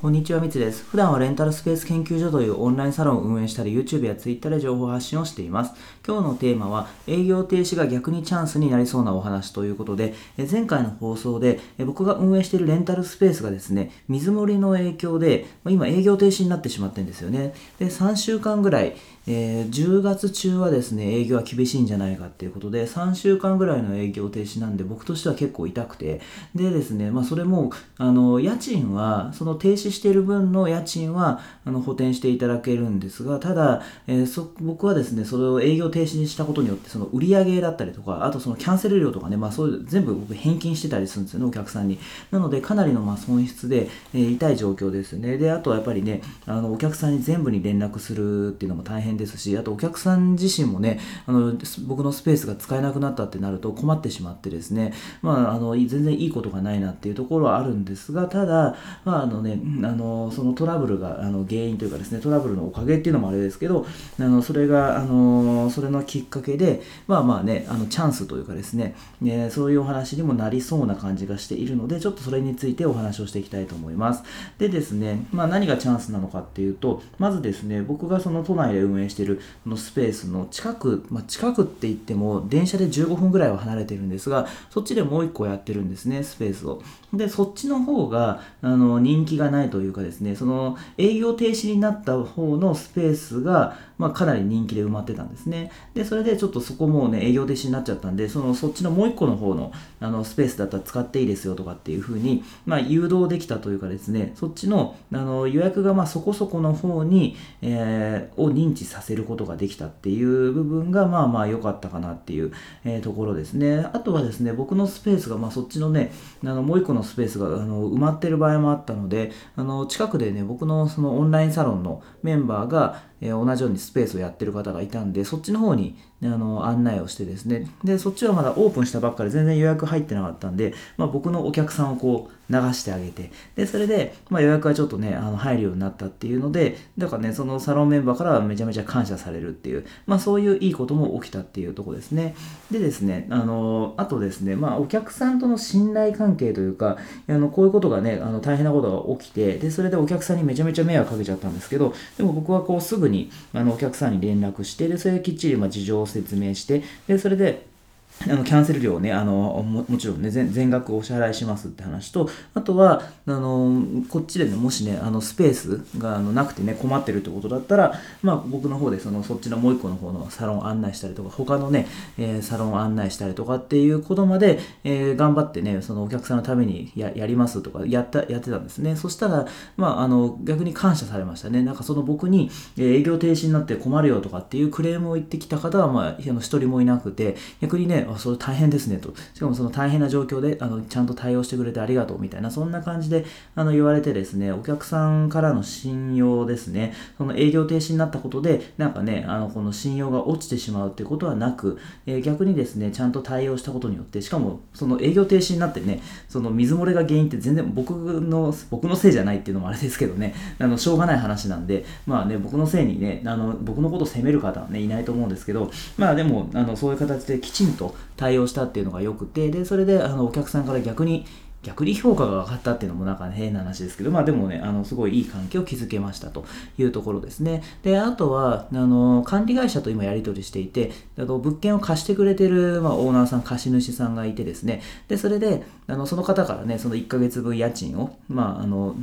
こんにちは、みつです。普段はレンタルスペース研究所というオンラインサロンを運営したり、YouTube や Twitter で情報発信をしています。今日のテーマは、営業停止が逆にチャンスになりそうなお話ということで、前回の放送で僕が運営しているレンタルスペースがですね、水漏りの影響で、今営業停止になってしまってるんですよね。で、3週間ぐらい、えー、10月中はですね、営業は厳しいんじゃないかっていうことで、3週間ぐらいの営業停止なんで、僕としては結構痛くて、でですね、まあそれも、あの、家賃は、その停止している分の家賃は、あの、補填していただけるんですが、ただ、えー、そ僕はですね、それを営業停止にしたことによって、その売上だったりとか、あとそのキャンセル料とかね、まあそういう、全部僕返金してたりするんですよね、お客さんに。なので、かなりのまあ損失で、えー、痛い状況ですね。で、あとはやっぱりね、あの、お客さんに全部に連絡するっていうのも大変ですし、あとお客さん自身もね、あの、僕のスペースが使えなくなったってなると困ってしまってですね、まあ、あの、全然いいことがないなっていうところはあるんですが、ただ、まあ、あのね、あの、そのトラブルが、あの、原因というかですね、トラブルのおかげっていうのもあれですけど、あの、それが、あの、それのきっかけで、まあまあね、あの、チャンスというかですね、ねそういうお話にもなりそうな感じがしているので、ちょっとそれについてお話をしていきたいと思います。でですね、まあ何がチャンスなのかっていうと、まずですね、僕がその都内で運営しているのスペースの近く、まあ、近くって言っても電車で15分ぐらいは離れてるんですがそっちでもう1個やってるんですねスペースを。でそっちの方があの人気がないというかですねその営業停止になった方のスペースが、まあ、かなり人気で埋まってたんですねでそれでちょっとそこもうね営業停止になっちゃったんでそのそっちのもう1個の方のあのスペースだったら使っていいですよとかっていう風に、まあ、誘導できたというかですねそっちのあの予約がまあそこそこの方に、えー、を認知させることができたっていう部分がまあまあ良かったかなっていう、えー、ところですね。あとはですね、僕のスペースがまあそっちのね、あのもう一個のスペースがあの埋まってる場合もあったので、あの近くでね、僕のそのオンラインサロンのメンバーが、同じようにスペースをやってる方がいたんで、そっちの方に、あの案内をしてですね、で、そっちはまだオープンしたばっかり全然予約入ってなかったんで、まあ、僕のお客さんをこう、流してあげて、で、それで、まあ、予約がちょっとね、あの入るようになったっていうので、だからね、そのサロンメンバーからはめちゃめちゃ感謝されるっていう、まあ、そういういいことも起きたっていうとこですね。でですね、あの、あとですね、まあ、お客さんとの信頼関係というか、あの、こういうことがね、あの、大変なことが起きて、で、それでお客さんにめちゃめちゃ迷惑かけちゃったんですけど、でも僕はこう、すぐに、あの、お客さんに連絡して、で、それできっちり、ま事情を説明して、で、それで、あのキャンセル料をね、あのももちろんね全、全額お支払いしますって話と、あとは、あのこっちでね、もしね、あのスペースがあのなくてね、困ってるってことだったら、まあ、僕の方でそのそっちのもう一個の方のサロン案内したりとか、他のね、えー、サロン案内したりとかっていうことまで、えー、頑張ってね、そのお客さんのためにややりますとかやったやってたんですね。そしたら、まあ、あの逆に感謝されましたね。なんかその僕に、えー、営業停止になって困るよとかっていうクレームを言ってきた方は、まあ、一人もいなくて、逆にね、あそれ大変ですねと。しかもその大変な状況であのちゃんと対応してくれてありがとうみたいな、そんな感じであの言われてですね、お客さんからの信用ですね、その営業停止になったことで、なんかね、あのこの信用が落ちてしまうってことはなく、えー、逆にですね、ちゃんと対応したことによって、しかもその営業停止になってね、その水漏れが原因って全然僕の、僕のせいじゃないっていうのもあれですけどね、あのしょうがない話なんで、まあね、僕のせいにね、あの僕のことを責める方はね、いないと思うんですけど、まあでも、あのそういう形できちんと対応したっていうのが良くて、で、それであのお客さんから逆に逆に評価が上がったっていうのもなんか、変な話ですけど、まあでもね、あの、すごいいい関係を築けましたというところですね。で、あとは、あの、管理会社と今やり取りしていて、あの物件を貸してくれてる、まあ、オーナーさん、貸主さんがいてですね、で、それで、あの、その方からね、その1ヶ月分家賃を、まあ、あの、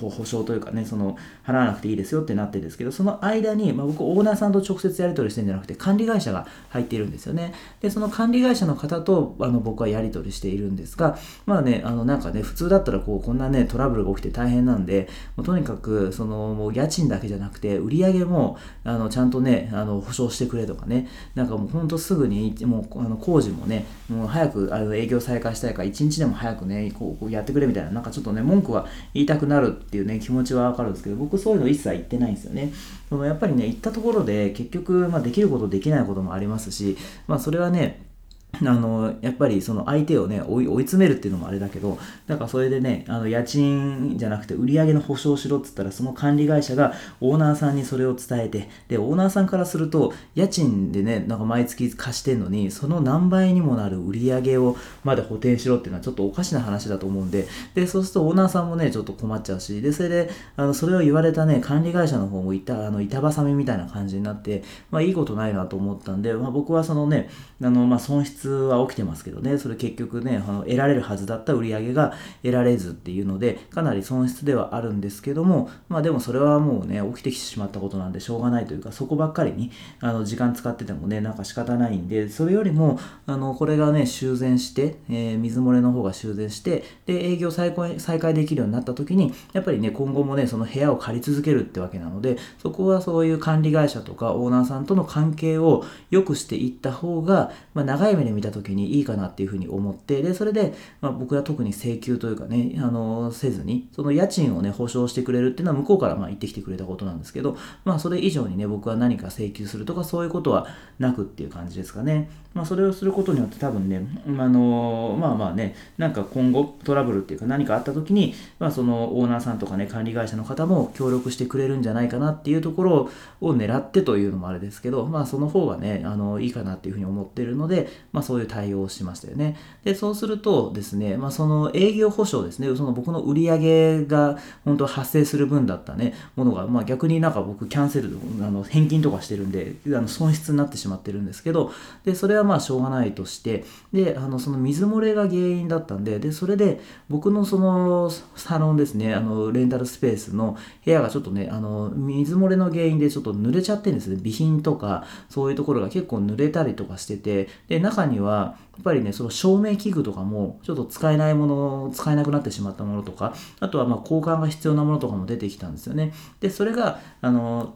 保証というかね、その、払わなくていいですよってなってるんですけど、その間に、まあ、僕、オーナーさんと直接やり取りしてるんじゃなくて、管理会社が入っているんですよね。で、その管理会社の方と、あの、僕はやり取りしているんですが、まあね、あの、なんかね、普通だったらこうこんなねトラブルが起きて大変なんでもうとにかくそのもう家賃だけじゃなくて売り上げもあのちゃんとねあの保証してくれとかね。なんかもうほんとすぐにもうあの工事もねもう早くあの営業再開したいから1日でも早くねこうこうやってくれみたいな。なんかちょっとね文句は言いたくなるっていうね気持ちはわかるんですけど僕そういうの一切言ってないんですよね。そのやっぱりね行ったところで結局、まあ、できることできないこともありますしまあそれはねあのやっぱりその相手をね追い詰めるっていうのもあれだけどなんかそれでねあの家賃じゃなくて売り上げの保証しろっつったらその管理会社がオーナーさんにそれを伝えてでオーナーさんからすると家賃でねなんか毎月貸してんのにその何倍にもなる売り上げをまで補填しろっていうのはちょっとおかしな話だと思うんででそうするとオーナーさんもねちょっと困っちゃうしでそれであのそれを言われたね管理会社の方もいたあの板挟みみたいな感じになってまあいいことないなと思ったんで、まあ、僕はそのねあのまあ損失は起きてますけどね、それ結局ね、あの得られるはずだった売り上げが得られずっていうので、かなり損失ではあるんですけども、まあでもそれはもうね、起きてきてしまったことなんでしょうがないというか、そこばっかりにあの時間使っててもね、なんか仕方ないんで、それよりも、あのこれがね、修繕して、えー、水漏れの方が修繕して、で、営業再開再開できるようになった時に、やっぱりね、今後もね、その部屋を借り続けるってわけなので、そこはそういう管理会社とかオーナーさんとの関係を良くしていった方が、まあ、長い目で見た時にいいかなっていうふうに思って、で、それで、まあ、僕は特に請求というかね、あの、せずに、その家賃をね、保証してくれるっていうのは向こうからまあ言ってきてくれたことなんですけど、まあ、それ以上にね、僕は何か請求するとかそういうことはなくっていう感じですかね。まあ、それをすることによって多分ね、あの、まあまあね、なんか今後トラブルっていうか何かあった時に、まあ、そのオーナーさんとかね、管理会社の方も協力してくれるんじゃないかなっていうところを狙ってというのもあれですけど、まあ、その方がね、あの、いいかなっていうふうに思ってるので、まあ、そういう対応をしましたよね。で、そうするとですね、まあ、その営業保証ですね、その僕の売り上げが本当発生する分だったね、ものが、まあ、逆になんか僕キャンセル、あの返金とかしてるんで、あの損失になってしまってるんですけど、で、それはまあしょうがないとして、で、あの、その水漏れが原因だったんで、で、それで僕のそのサロンですね、あの、レンタルスペースの部屋がちょっとね、あの、水漏れの原因でちょっと濡れちゃってるんですね。備品とか、そういうところが結構濡れたりとかしてて、で、中にには、やっぱりね、その照明器具とかも、ちょっと使えないもの、使えなくなってしまったものとか、あとはま交換が必要なものとかも出てきたんですよね。で、それが、あの、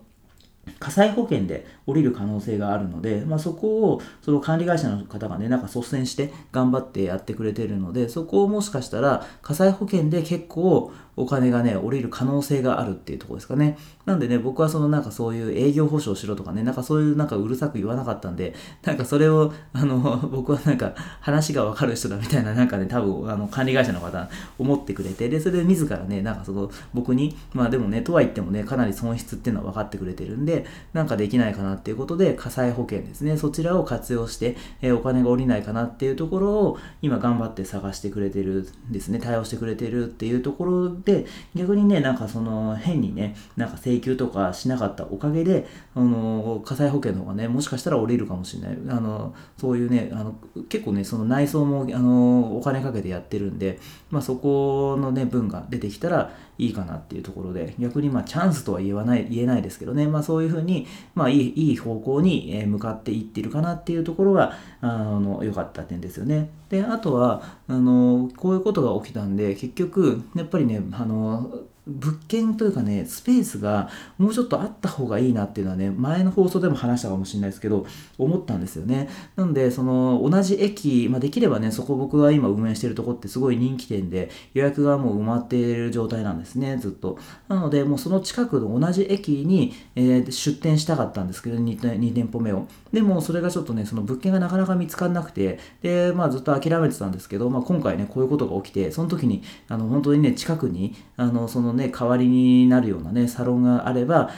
火災保険で降りる可能性があるので、まあ、そこをその管理会社の方がね、なんか率先して頑張ってやってくれてるので、そこをもしかしたら火災保険で結構お金がね、降りる可能性があるっていうとこですかね。なんでね、僕はそのなんかそういう営業保証しろとかね、なんかそういうなんかうるさく言わなかったんで、なんかそれを、あの、僕はなんか話がわかる人だみたいな、なんかね、多分あの管理会社の方思ってくれて、で、それで自らね、なんかその僕に、まあでもね、とは言ってもね、かなり損失っていうのは分かってくれてるんで、なんかできないかなっていうことで、火災保険ですね、そちらを活用して、えー、お金が降りないかなっていうところを、今頑張って探してくれてるんですね、対応してくれてるっていうところで、逆にね、なんかその変にね、なんか請求とかしなかったおかげで、あの、火災保険の方がね、もしかしたら降りるかもしれない。あの、そういうね、あの、結構ね、その内装も、あの、お金かけてやってるんで、まあそこのね、分が出てきたらいいかなっていうところで、逆にまあチャンスとは言わない、言えないですけどね、まあそういうふうに、まあいい、いい方向に向かっていってるかなっていうところが、あの、良かった点ですよね。で、あとは、あの、こういうことが起きたんで、結局、やっぱりね、あの、物件というかね、スペースがもうちょっとあった方がいいなっていうのはね、前の放送でも話したかもしれないですけど、思ったんですよね。なので、その同じ駅、まあ、できればね、そこ僕が今運営してるとこってすごい人気店で予約がもう埋まっている状態なんですね、ずっと。なので、もうその近くの同じ駅に、えー、出店したかったんですけど2、2店舗目を。でも、それがちょっとね、その物件がなかなか見つからなくて、で、まあずっと諦めてたんですけど、まあ今回ね、こういうことが起きて、その時に、あの、本当にね、近くに、あの、そのね、代わりになるようなね、サロンがあれば、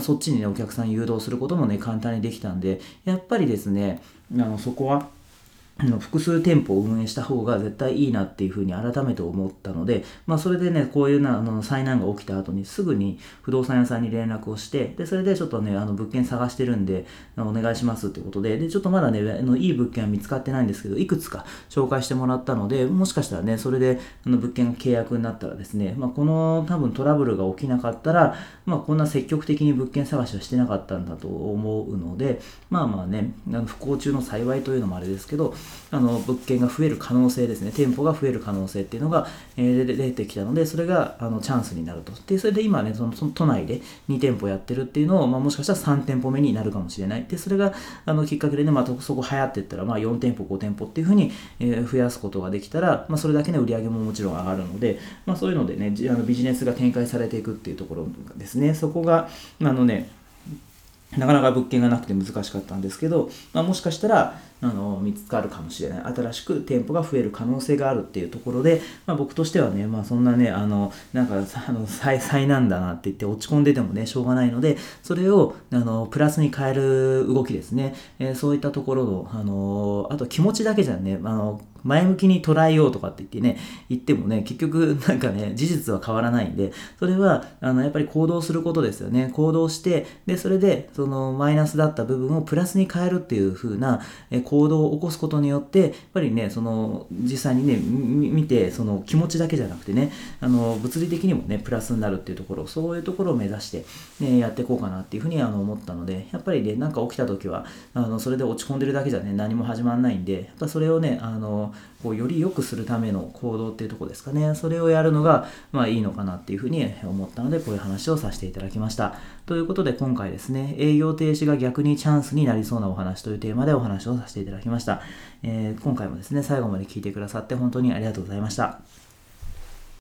そっちにね、お客さん誘導することもね、簡単にできたんで、やっぱりですね、あのそこは、の複数店舗を運営した方が絶対いいなっていうふうに改めて思ったので、まあそれでね、こういうなあの災難が起きた後にすぐに不動産屋さんに連絡をして、で、それでちょっとね、あの物件探してるんで、お願いしますってことで、で、ちょっとまだね、あのいい物件は見つかってないんですけど、いくつか紹介してもらったので、もしかしたらね、それであの物件が契約になったらですね、まあこの多分トラブルが起きなかったら、まあこんな積極的に物件探しはしてなかったんだと思うので、まあまあね、あの不幸中の幸いというのもあれですけど、あの物件が増える可能性ですね、店舗が増える可能性っていうのが、えー、出てきたので、それがあのチャンスになると。で、それで今ね、その都内で2店舗やってるっていうのを、まあ、もしかしたら3店舗目になるかもしれない。で、それがあのきっかけでね、まあ、そこ流行っていったら、まあ、4店舗、5店舗っていうふうに、えー、増やすことができたら、まあ、それだけね、売り上げももちろん上がるので、まあ、そういうのでね、あのビジネスが展開されていくっていうところですね。そこが、あのね、なかなか物件がなくて難しかったんですけど、まあ、もしかしたらあの見つかるかもしれない。新しく店舗が増える可能性があるっていうところで、まあ、僕としてはね、まあ、そんなねあのなんかあの災災難だなって言って落ち込んでてもねしょうがないのでそれをあのプラスに変える動きですね、えー、そういったところのあのあと気持ちだけじゃねあの前向きに捉えようとかって言ってね、言ってもね、結局 なんかね、事実は変わらないんで、それは、あの、やっぱり行動することですよね。行動して、で、それで、そのマイナスだった部分をプラスに変えるっていう風なえ行動を起こすことによって、やっぱりね、その、実際にね、見て、その気持ちだけじゃなくてね、あの、物理的にもね、プラスになるっていうところ、そういうところを目指して、ね、やっていこうかなっていうふうにあの思ったので、やっぱりね、なんか起きた時は、あの、それで落ち込んでるだけじゃね、何も始まらないんで、やっぱそれをね、あの、こうより良くするための行動っていうとこですかね。それをやるのがまあいいのかなっていうふうに思ったのでこういう話をさせていただきました。ということで今回ですね営業停止が逆にチャンスになりそうなお話というテーマでお話をさせていただきました、えー、今回もですね最後まで聞いてくださって本当にありがとうございました。